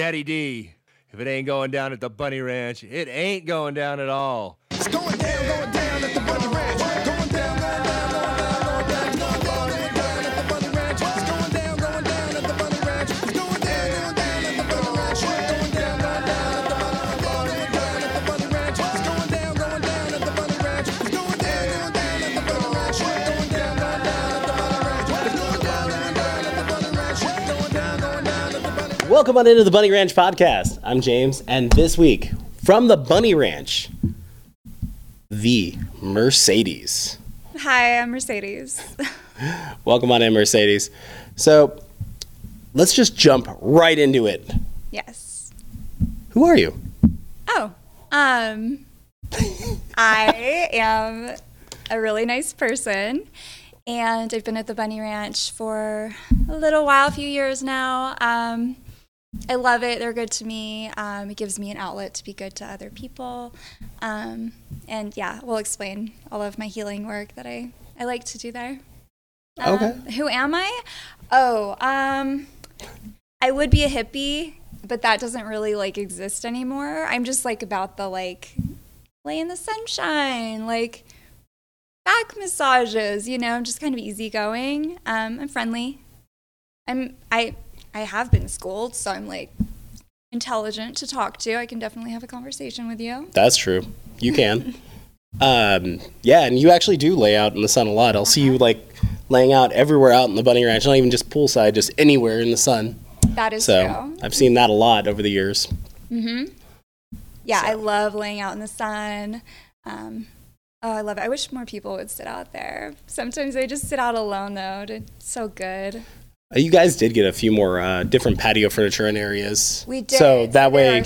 Daddy D. If it ain't going down at the Bunny Ranch, it ain't going down at all. It's going down, going down at the Bunny Ranch. Welcome on into the Bunny Ranch podcast. I'm James, and this week from the Bunny Ranch, the Mercedes. Hi, I'm Mercedes. Welcome on in, Mercedes. So let's just jump right into it. yes. Who are you? Oh, um, I am a really nice person, and I've been at the Bunny Ranch for a little while, a few years now. Um, I love it. They're good to me. Um, it gives me an outlet to be good to other people. Um, and yeah, we'll explain all of my healing work that I, I like to do there. Um, Okay. Who am I? Oh, um, I would be a hippie, but that doesn't really like exist anymore. I'm just like about the like lay in the sunshine, like back massages, you know, I'm just kind of easygoing. Um, I'm friendly. I'm I I have been schooled, so I'm like intelligent to talk to. I can definitely have a conversation with you. That's true. You can. um, yeah, and you actually do lay out in the sun a lot. I'll see you like laying out everywhere out in the Bunny Ranch, not even just poolside, just anywhere in the sun. That is So true. I've seen that a lot over the years. Mm-hmm. Yeah, I love laying out in the sun. Um, oh, I love it. I wish more people would sit out there. Sometimes I just sit out alone though. It's so good. Uh, You guys did get a few more uh, different patio furniture in areas. We did. So that way,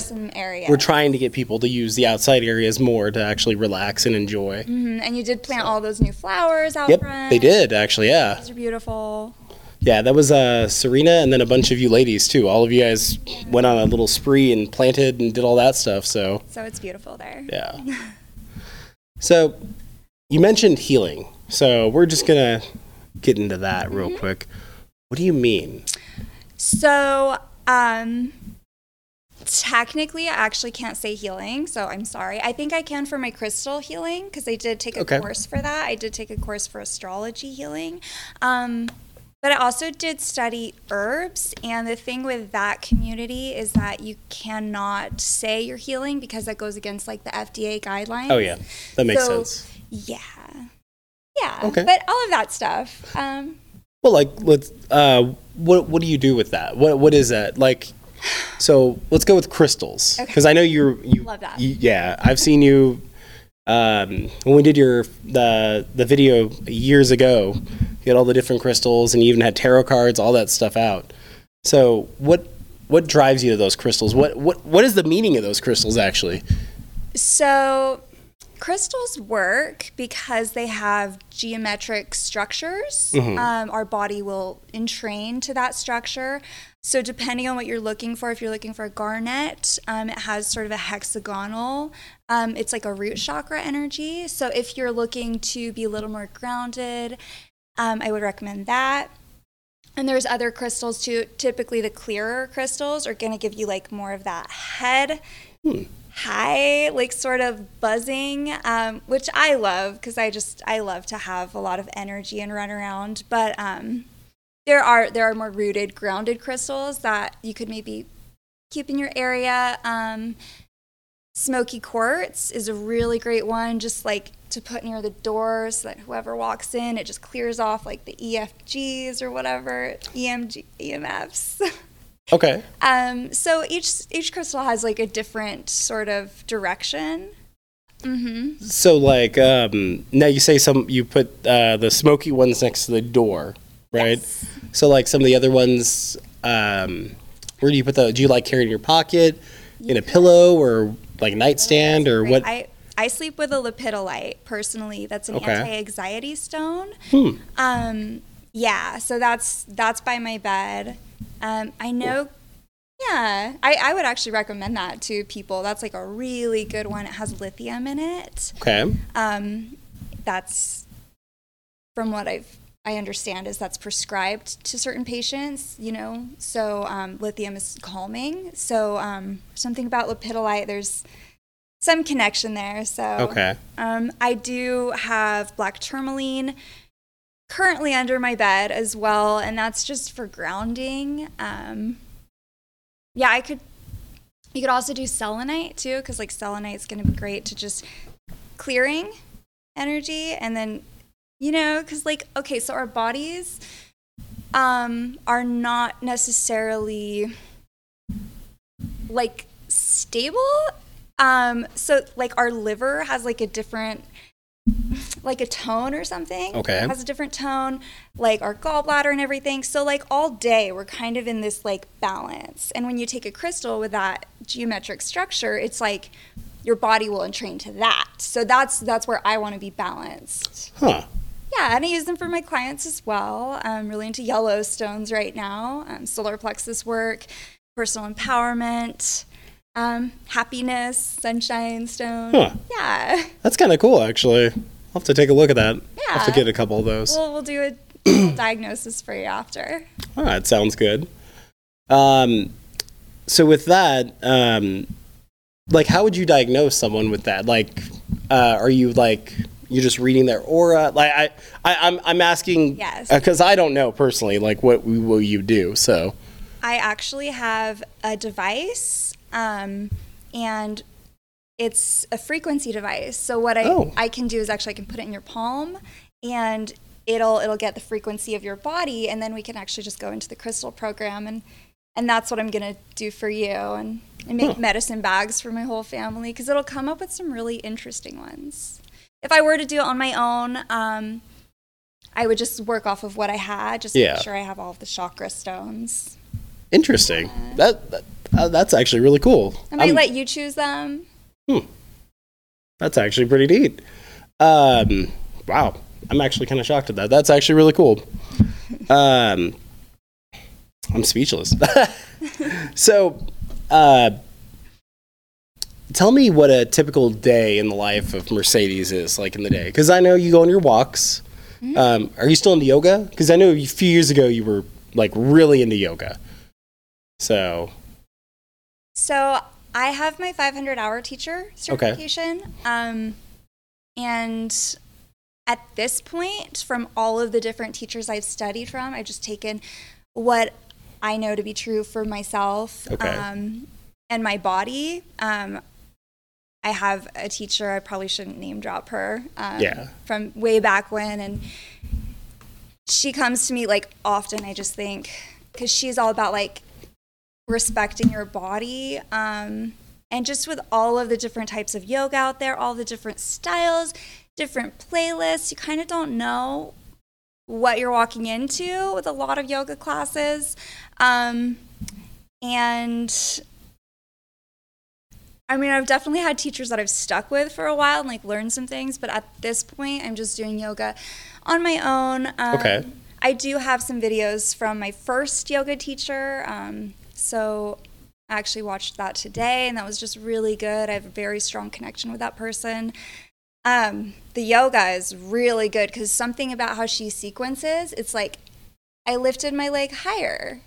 we're trying to get people to use the outside areas more to actually relax and enjoy. Mhm, And you did plant all those new flowers out Yep, front. they did actually. Yeah, Those are beautiful. yeah. That was uh, Serena and then a bunch of you ladies too. All of you guys went on a little spree and planted and did all that stuff. So So it's beautiful there. yeah. so you mentioned healing. So we're just gonna get into that real Mm-hmm. quick. What do you mean? So, um, technically, I actually can't say healing, so I'm sorry. I think I can for my crystal healing because I did take a Okay. course for that. I did take a course for astrology healing. Um, but I also did study herbs, and the thing with that community is that you cannot say you're healing because that goes against like the FDA guidelines. Oh yeah, that makes So- sense. Yeah. Yeah. Okay. But all of that stuff. Um, Well, like, let's. Uh, what what do you do with that? What what is that like? So let's go with crystals Okay. because I know you're you. Love that. you- yeah, I've seen you. Um, when we did your the the video years ago, you had all the different crystals and you even had tarot cards, all that stuff out. So what what drives you to those crystals? What what what is the meaning of those crystals actually? So, crystals work because they have geometric structures. Um, our body will entrain to that structure. So, depending on what you're looking for, if you're looking for a garnet, um, it has sort of a hexagonal. Um, it's like a root chakra energy. So, if you're looking to be a little more grounded, um, I would recommend that. And there's other crystals too. Typically, the clearer crystals are going to give you like more of that head high, like sort of buzzing, um, which I love because I just I love to have a lot of energy and run around. But um, there are there are more rooted, grounded crystals that you could maybe keep in your area. Um, smoky quartz is a really great one, just like to put near the door so that whoever walks in, it just clears off like the EFGs or whatever, EMG, EMFs. Okay. Um, so each each crystal has like a different sort of direction. Mm-hmm. So like um, now you say some you put uh, the smoky ones next to the door, right? Yes. So like some of the other ones, um, where do you put the? Do you like carry it in your pocket, in a pillow, or like nightstand, or what? I I sleep with a lepidolite personally. That's an Okay. anti-anxiety stone. Hmm. Um, yeah, so that's that's by my bed. Um, I know. Yeah, I, I would actually recommend that to people. That's like a really good one. It has lithium in it. Okay. Um, that's from what I've I understand is that's prescribed to certain patients, you know. So um, lithium is calming. So um, something about lepidolite, there's some connection there. So Okay. um, I do have black tourmaline currently under my bed as well, and that's just for grounding. Um, yeah, I could. You could also do selenite too, because like selenite is going to be great to just clearing energy, and then you know, because like okay, so our bodies um, are not necessarily like stable. Um, so like our liver has like a different like a tone or something. Okay. It has a different tone, like our gallbladder and everything. So like all day we're kind of in this like balance. And when you take a crystal with that geometric structure, it's like your body will entrain to that. So that's that's where I want to be balanced. Huh. Yeah, and I use them for my clients as well. I'm really into yellow stones right now, um, solar plexus work, personal empowerment, um, happiness, sunshine stone. Huh. Yeah, That's kind of cool, actually. I'll have to take a look at that. I'll have to get a couple of those. we'll, we'll do a diagnosis for you after. All right, sounds good. Um, so with that, um, like, how would you diagnose someone with that? Like, uh, are you like you're just reading their aura? Like, I, I I'm I'm asking, Yes. because I don't know personally, like, what will you do? So, I actually have a device, um, and it's a frequency device. So what I Oh. I can do is actually I can put it in your palm, and it'll it'll get the frequency of your body, and then we can actually just go into the crystal program, and and that's what I'm gonna do for you, and and make Huh. medicine bags for my whole family because it'll come up with some really interesting ones. If I were to do it on my own, um, I would just work off of what I had, just Yeah. make sure I have all of the chakra stones. Interesting. That, that uh, that's actually really cool. I might I'm- let you choose them. Hmm. That's actually pretty neat. Um, wow, I'm actually kind of shocked at that. That's actually really cool. Um, I'm speechless. so, uh, tell me what a typical day in the life of Mercedes is like in the day, because I know you go on your walks. Um, are you still into yoga? Because I know a few years ago you were like really into yoga. So, So I have my 500 hour teacher certification. Um, and at this point, from all of the different teachers I've studied from, I've just taken what I know to be true for myself Okay. um, and my body. Um, I have a teacher, I probably shouldn't name drop her. Um, Yeah. From way back when. And she comes to me like often, I just think, because she's all about like respecting your body. Um, and just with all of the different types of yoga out there, all the different styles, different playlists, you kind of don't know what you're walking into with a lot of yoga classes. Um, and I mean, I've definitely had teachers that I've stuck with for a while and like learned some things, but at this point, I'm just doing yoga on my own. Um, Okay. I do have some videos from my first yoga teacher. Um, so I actually watched that today, and that was just really good. I have a very strong connection with that person. Um, the yoga is really good because something about how she sequences, it's like I lifted my leg higher.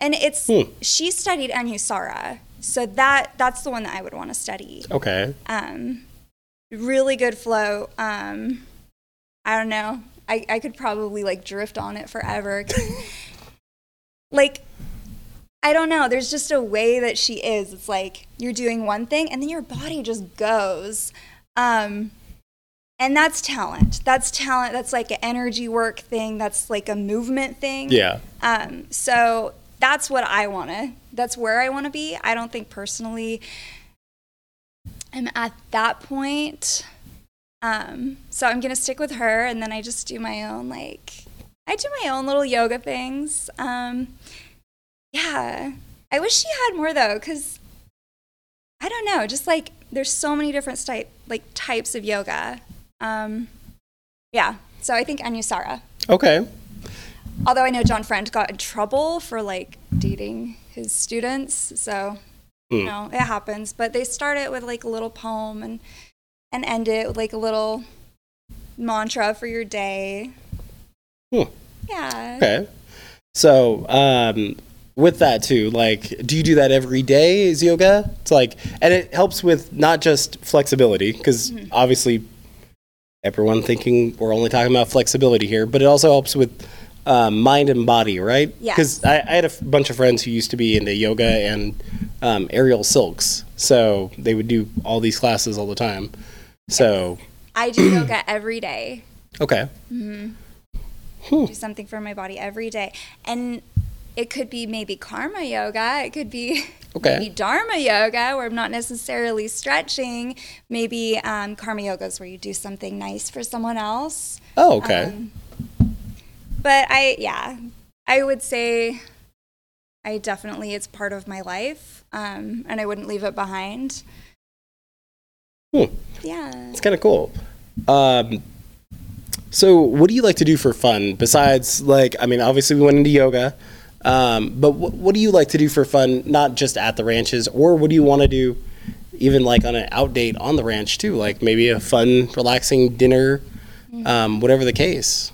And it's Hmm. she studied Anusara. So that that's the one that I would want to study. okay. Um, really good flow. Um, I don't know. I, I could probably like drift on it forever. like, I don't know. There's just a way that she is. It's like you're doing one thing and then your body just goes. Um, and that's talent. That's talent. That's like an energy work thing. That's like a movement thing. Yeah. Um, so that's what I want to, that's where I want to be. I don't think personally I'm at that point. Um, so I'm going to stick with her and then I just do my own, like, I do my own little yoga things. Um, yeah. I wish she had more though, because I don't know, just like there's so many different type, like types of yoga. Um, yeah. So I think Anusara. Okay. Although I know John Friend got in trouble for like dating his students, so you Hmm. know it happens. But they start it with like a little poem and and end it with like a little mantra for your day. Hmm. Yeah. Okay. So, um, with that too, like, do you do that every day? Is yoga? It's like, and it helps with not just flexibility, because Mm-hmm. obviously, everyone thinking we're only talking about flexibility here, but it also helps with um, mind and body, right? Because I, I had a f- bunch of friends who used to be into yoga and um, aerial silks, so they would do all these classes all the time. So, I do yoga every day. okay, Hmm. do something for my body every day. And it could be maybe karma yoga. It could be Okay. maybe dharma yoga where I'm not necessarily stretching. Maybe um, karma yoga is where you do something nice for someone else. oh, okay, Um, but I, yeah, I would say I definitely, it's part of my life um, and I wouldn't leave it behind. Hmm. Yeah. It's kind of cool. Um, so, what do you like to do for fun besides, like, I mean, obviously we went into yoga, um, but what, what do you like to do for fun, not just at the ranches, or what do you want to do, even like on an out date on the ranch too, like maybe a fun, relaxing dinner, um, whatever the case.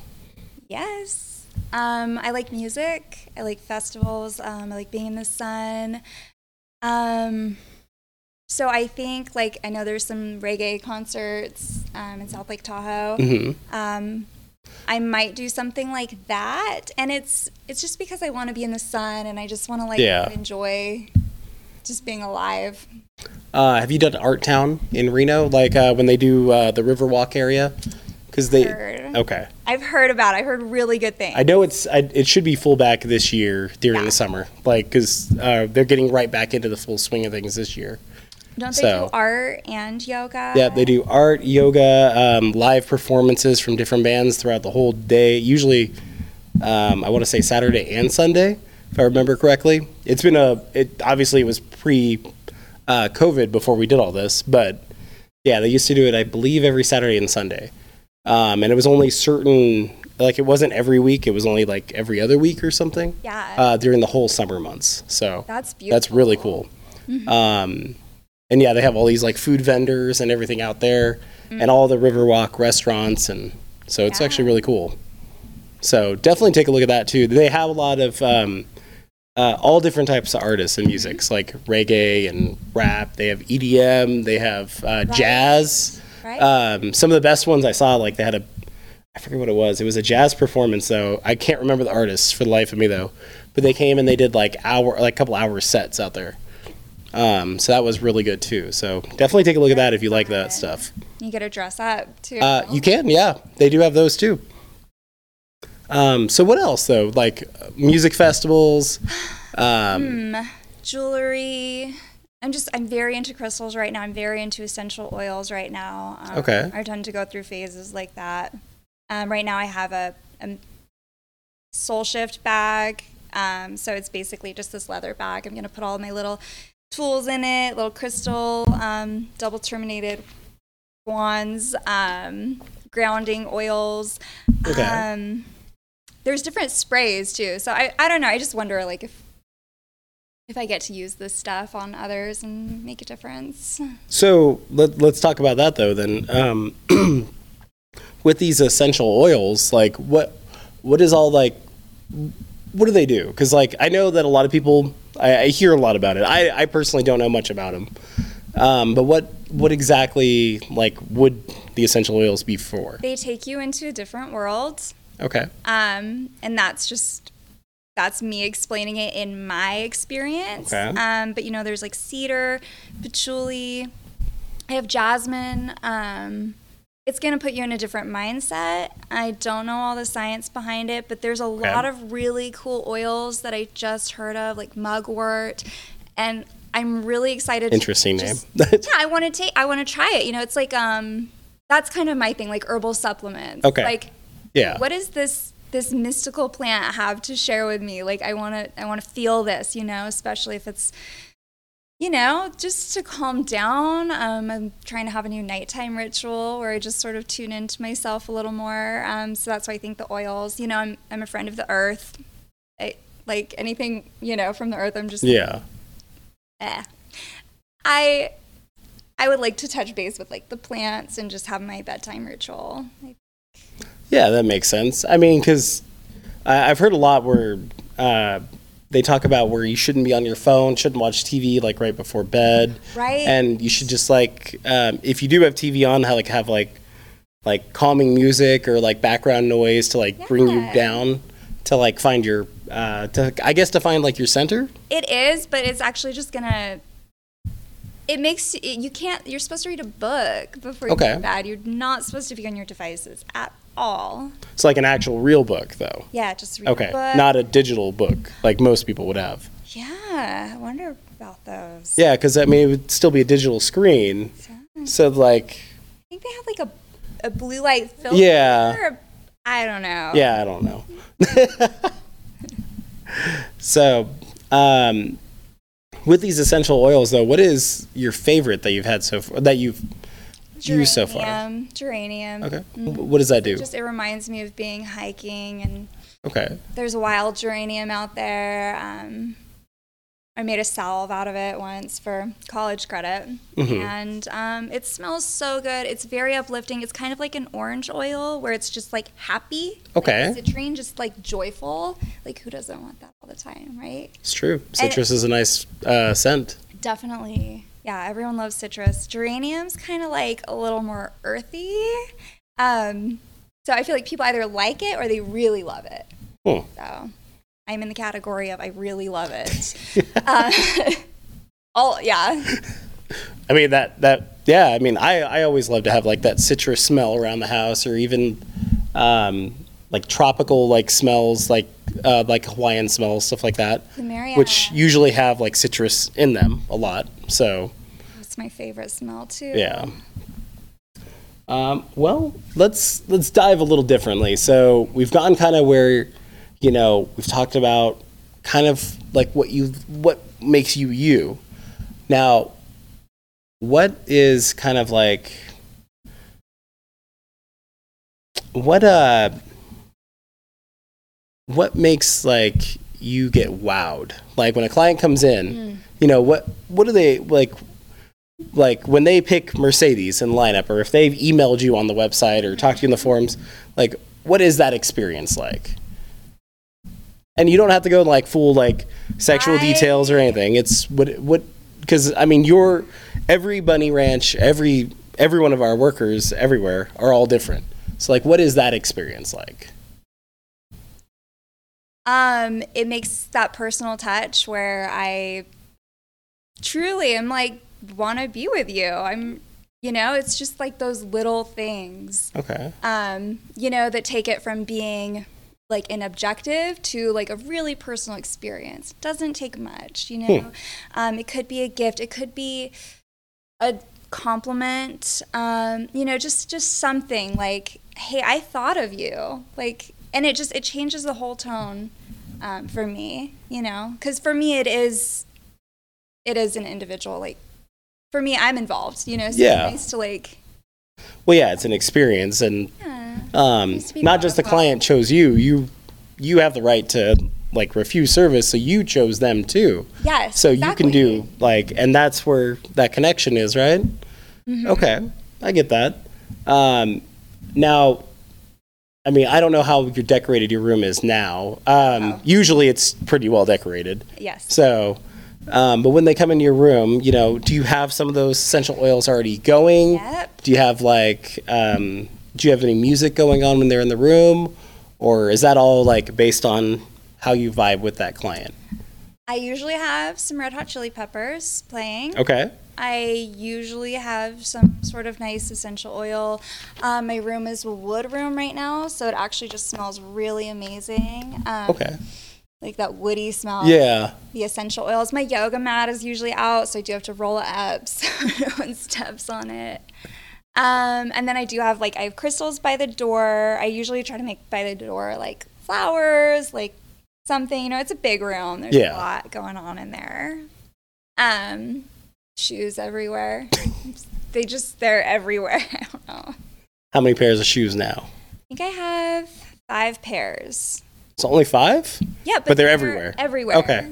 Yes. Um, I like music. I like festivals. Um, I like being in the sun. Um, so I think like I know there's some reggae concerts um, in South Lake Tahoe. hmm Um, I might do something like that, and it's it's just because I want to be in the sun and I just want to like Yeah. enjoy just being alive. Uh, have you done Artown in Reno, like uh, when they do uh, the Riverwalk area? Because they Heard. okay. I've heard about. it. I've heard really good things. I know it's I, it should be full back this year during Yeah. the summer, like because uh, they're getting right back into the full swing of things this year. Don't they so- do art and yoga? Yeah, they do art, yoga, um, live performances from different bands throughout the whole day. Usually, um, I want to say Saturday and Sunday, if I remember correctly. It's been a it obviously it was pre uh, COVID before we did all this, but yeah, they used to do it I believe every Saturday and Sunday, um, and it was only certain like it wasn't every week. It was only like every other week or something. Yeah. uh, during the whole summer months. So That's beautiful. that's really cool. Um, and yeah, they have all these like food vendors and everything out there, and all the Riverwalk restaurants, and so it's actually really cool. So definitely take a look at that too. They have a lot of um, uh, all different types of artists and musics, like reggae and rap. They have EDM. They have uh, jazz. Right? Um, some of the best ones I saw, like they had a, I forget what it was. It was a jazz performance though. I can't remember the artists for the life of me though. But they came and they did like hour, like a couple hour sets out there. Um, so that was really good too. So definitely take a look at that if you like that stuff. you get to dress up too. Uh, you can, yeah, they do have those too. Um, so what else though? Like music festivals. Um, Hmm, jewelry. I'm just I'm very into crystals right now. I'm very into essential oils right now. Um, Okay. I tend to go through phases like that. Um, right now I have a, a soul shift bag. Um, so it's basically just this leather bag. I'm gonna put all my little tools in it, little crystal, um, double terminated wands, um, grounding oils. Okay. Um, there's different sprays too. So I, I don't know. I just wonder like if if I get to use this stuff on others and make a difference. So let, let's talk about that though. Then, um, with these essential oils, like what what is all like? What do they do? Because like I know that a lot of people, I, I hear a lot about it. I, I personally don't know much about them. Um, but what what exactly like would the essential oils be for? They take you into a different world. Okay. Um, and that's just that's me explaining it in my experience. Okay. Um, but you know, there's like cedar, patchouli. I have jasmine. Um, it's gonna put you in a different mindset. I don't know all the science behind it, but there's a lot of really cool oils that I just heard of, like mugwort, and I'm really excited. to Interesting name. yeah, I want to take. I want to try it. You know, it's like um, that's kind of my thing, like herbal supplements. Okay. Like yeah. what does this this mystical plant have to share with me like i want to i want to feel this you know especially if it's you know just to calm down um, i'm trying to have a new nighttime ritual where i just sort of tune into myself a little more um, so that's why i think the oils you know i'm, I'm a friend of the earth I, like anything you know from the earth i'm just Yeah. eh. i i would like to touch base with like the plants and just have my bedtime ritual Yeah, that makes sense. I mean, because I I've heard a lot where uh, they talk about where you shouldn't be on your phone, shouldn't watch TV like right before bed, Right. And you should just like um, if you do have TV on, have like have like like calming music or like background noise to like bring you down to like find your uh, to I guess to find like your center. It is, but it's actually just gonna. It makes it, you can't. You're supposed to read a book before you Okay. go to bed. You're not supposed to be on your devices at all. It's like an actual real book though. Yeah, just Okay, not a digital book like most people would have. Yeah, I wonder about those. Yeah, because I mean it would still be a digital screen, so like I think they have like a, a blue light filter. Yeah. I don't know. Yeah, I don't know. so, um, with these essential oils, though, what is your favorite that you've had so far? That you've used so far? Geranium. Geranium. Okay. Wh- What does that do? Just it reminds me of being hiking and Okay. there's wild geranium out there. Um, I made a salve out of it once for college credit, Mhm. and um, it smells so good. It's very uplifting. It's kind of like an orange oil where it's just like happy. Okay. Like citrine, just like joyful. Like who doesn't want that all the time, right? It's true. Citrus is a nice uh, scent. Definitely. Yeah, everyone loves citrus. Geranium's kind of like a little more earthy. Um, so I feel like people either like it or they really love it. Hmm. So I'm in the category of I really love it. uh, oh, yeah. I mean that that yeah. I mean I I always love to have like that citrus smell around the house, or even um, like tropical like smells, like uh, like Hawaiian smells, stuff like that, Plumeria. which usually have like citrus in them a lot. So It's my favorite smell too. yeah. Um, well, let's let's dive a little differently. So we've gotten kind of where, you know, we've talked about kind of like what you what makes you you. Now, what is kind of like what uh what makes like you get wowed? Like when a client comes in, hmm. you know, what what do they like like when they pick Mercedes in lineup or if they've emailed you on the website or talked to you in the forums, like what is that experience like? And you don't have to go like full like sexual I- details or anything. It's what what because I mean your every bunny ranch, every every one of our workers everywhere are all different. So like what is that experience like? Um, it makes that personal touch where I truly am like want to be with you. I'm, you know, it's just like those little things, Okay. um, you know, that take it from being like an objective to like a really personal experience. It Doesn't take much, you know. Um, it could be a gift. It could be a compliment. Um, you know, just just something like, "Hey, I thought of you." Like, and it just it changes the whole tone um, for me. You know, because for me it is it is an individual. Like, for me, I'm involved. You know, so Yeah. it's nice to like. Well, yeah, it's an experience and Yeah. um, be not just the client chose you you you have the right to like refuse service so you chose them too Yes. so you can do like and that's where that connection is right Mm-hmm. okay i get that um, now i mean i don't know how you decorated your room is now um, Oh. usually it's pretty well decorated Yes. so um, but when they come into your room you know do you have some of those essential oils already going Yep. do you have like um, do you have any music going on when they're in the room or is that all like based on how you vibe with that client I usually have some red hot chili peppers playing. okay I usually have some sort of nice essential oil. Um, my room is a wood room right now, so it actually just smells really amazing. Um, okay Like that woody smell. yeah The essential oils. My yoga mat is usually out, so I do have to roll it up so no one steps on it. Um, and then I do have like I have crystals by the door. I usually try to make by the door like flowers, like something. You know, it's a big room. There's Yeah. a lot going on in there. Um, shoes everywhere. they just they're everywhere. I don't know. how many pairs of shoes now I think I have five pairs. it's only five Yeah, but, But they're everywhere. Everywhere. Okay.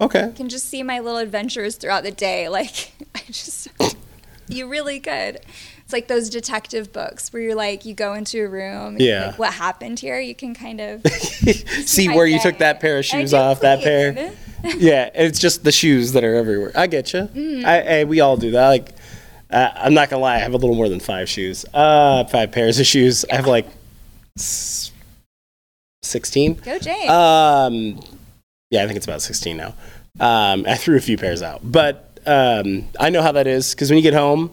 okay You can just see my little adventures throughout the day. Like I just you really could. It's like those detective books where you're like, you go into a room, and Yeah. like, what happened here? You can kind of See where you day. took that pair of shoes off, that pair. yeah, it's just the shoes that are everywhere. I get you. Mm-hmm. I, I, we all do that. Like, uh, I'm not gonna lie, I have a little more than five shoes. Uh, five pairs of shoes. I have like sixteen. Go James. Um, yeah, I think it's about 16 now. Um, I threw a few pairs out, but um, I know how that is because when you get home,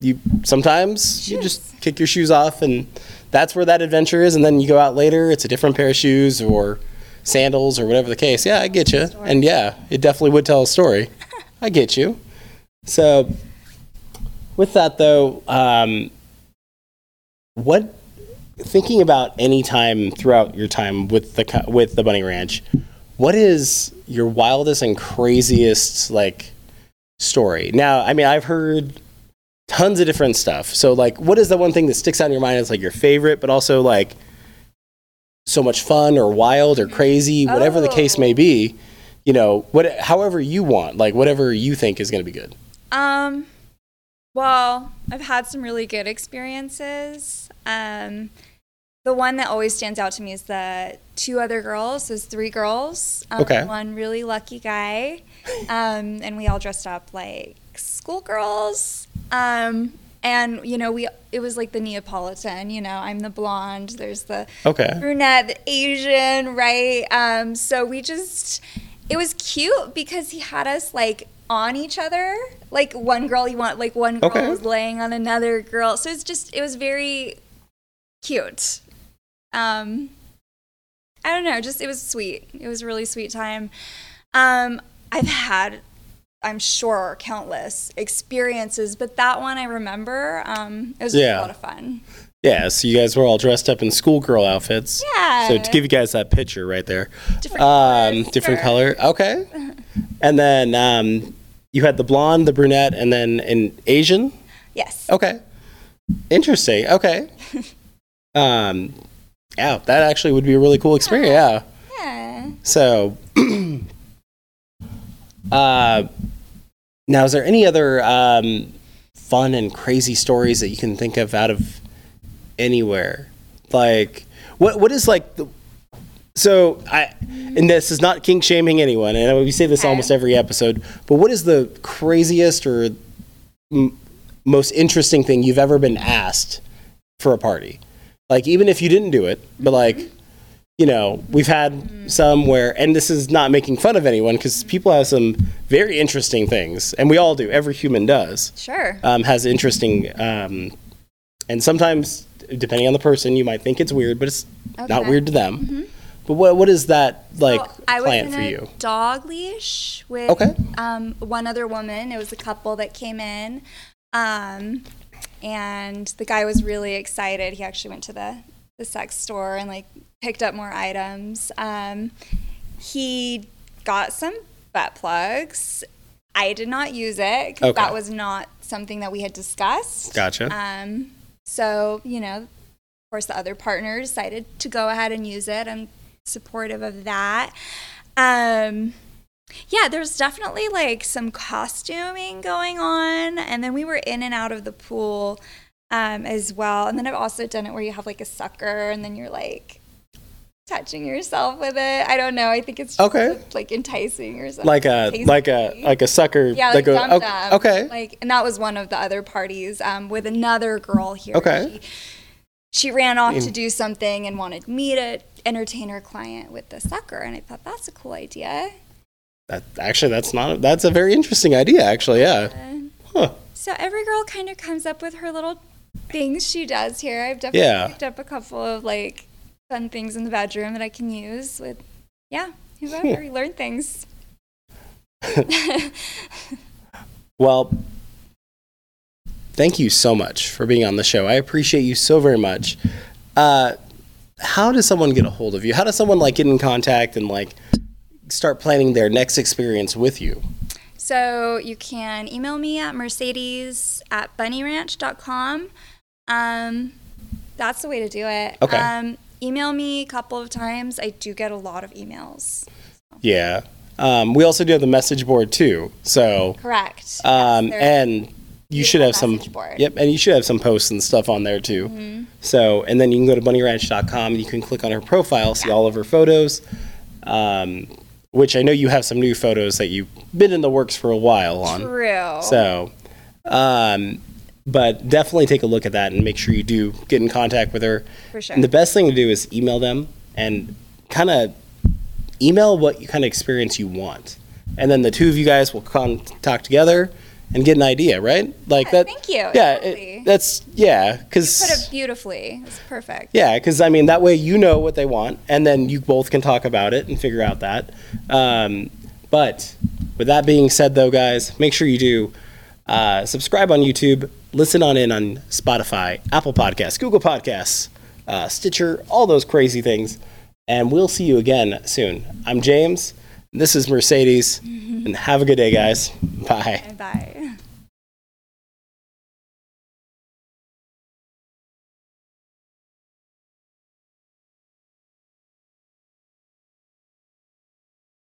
you sometimes you just kick your shoes off, and that's where that adventure is. And then you go out later, it's a different pair of shoes or sandals or whatever the case. Yeah, I get you, and yeah, it definitely would tell a story. I get you. So, with that though, um, what thinking about any time throughout your time with the with the bunny ranch what is your wildest and craziest like story now i mean i've heard tons of different stuff so like what is the one thing that sticks out in your mind as like your favorite but also like so much fun or wild or crazy whatever the case may Oh. be you know what however you want like whatever you think is going to be good Um, well, I've had some really good experiences. Um, the one that always stands out to me is the two other girls. There's three girls. Um, Okay. One really lucky guy, um, and we all dressed up like schoolgirls. Um, and you know, we it was like the Neapolitan. You know, I'm the blonde. There's the okay brunette, the Asian, right? Um, so we just, it was cute because he had us like on each other. Like one girl, you want like one girl Okay. was laying on another girl. So it's just, it was very cute. Um, I don't know, just it was sweet. It was a really sweet time. Um, I've had, I'm sure, countless experiences, but that one I remember. Um, it was Yeah. a lot of fun. yeah so you guys were all dressed up in schoolgirl outfits Yeah. so to give you guys that picture right there Different um, different color. Okay. And then um, you had the blonde, the brunette, and then an Asian. Yes. Okay. Interesting. Okay. Um, yeah, that actually would be a really cool experience. Yeah. Yeah. So, uh, now is there any other um, fun and crazy stories that you can think of out of anywhere? Like, what what is like the so I and this is not kink shaming anyone, and we say this Okay. almost every episode. But what is the craziest or m- most interesting thing you've ever been asked for a party? Like even if you didn't do it, but like you know, we've had some where, and this is not making fun of anyone because people have some very interesting things, and we all do. Every human does Sure. um, has interesting, um, and sometimes depending on the person, you might think it's weird, but it's not weird to them. But what what is that like Well, I was in for a you? dog leash with Okay. um, one other woman. It was a couple that came in, um, and the guy was really excited. He actually went to the the sex store and like picked up more items. Um, he got some butt plugs. I did not use it 'cause Okay. that was not something that we had discussed. Gotcha. Um, so, you know, of course, the other partner decided to go ahead and use it. I'm supportive of that. Um, yeah, there's definitely like some costuming going on. And then we were in and out of the pool um, as well. And then I've also done it where you have like a sucker and then you're like touching yourself with it. I don't know. I think it's just Okay. like enticing or something. like a like a like a sucker Yeah, like goes Dum okay, okay. Like, and that was one of the other parties um, with another girl here. Okay. She, she ran off to Mm. do something and wanted me to entertain her client with the sucker, and I thought that's a cool idea. That, actually, that's not. A, that's a very interesting idea. Actually, yeah. Uh, Huh. So every girl kind of comes up with her little things she does here. I've definitely Yeah. picked up a couple of like fun things in the bedroom that I can use with, yeah, whoever. You learn things. Well, thank you so much for being on the show. I appreciate you so very much. Uh, how does someone get a hold of you? How does someone like get in contact and like start planning their next experience with you? So you can email me at mercedes at bunnyranch.com. Um, that's the way to do it. Okay. Um, email me a couple of times. I do get a lot of emails. Yeah. Um, we also do have the message board too. So, Correct. um, Yes, and you should have some board. yep and you should have some posts and stuff on there too so and then you can go to bunnyranch.com and you can click on her profile see all of her photos um, which i know you have some new photos that you've been in the works for a while on True. so um, but definitely take a look at that and make sure you do get in contact with her For sure. and the best thing to do is email them and kind of email what kind of experience you want and then the two of you guys will con- talk together and get an idea right like Yeah, that thank you. yeah it, that's yeah because Put it beautifully. It's perfect. yeah, because I mean that way you know what they want, and then you both can talk about it and figure out that. Um, but with that being said, though, guys, make sure you do uh, subscribe on YouTube, listen on in on Spotify, Apple Podcasts, Google Podcasts, uh, Stitcher, all those crazy things, and we'll see you again soon. I'm James. This is Mercedes, and have a good day, guys. Bye. Bye.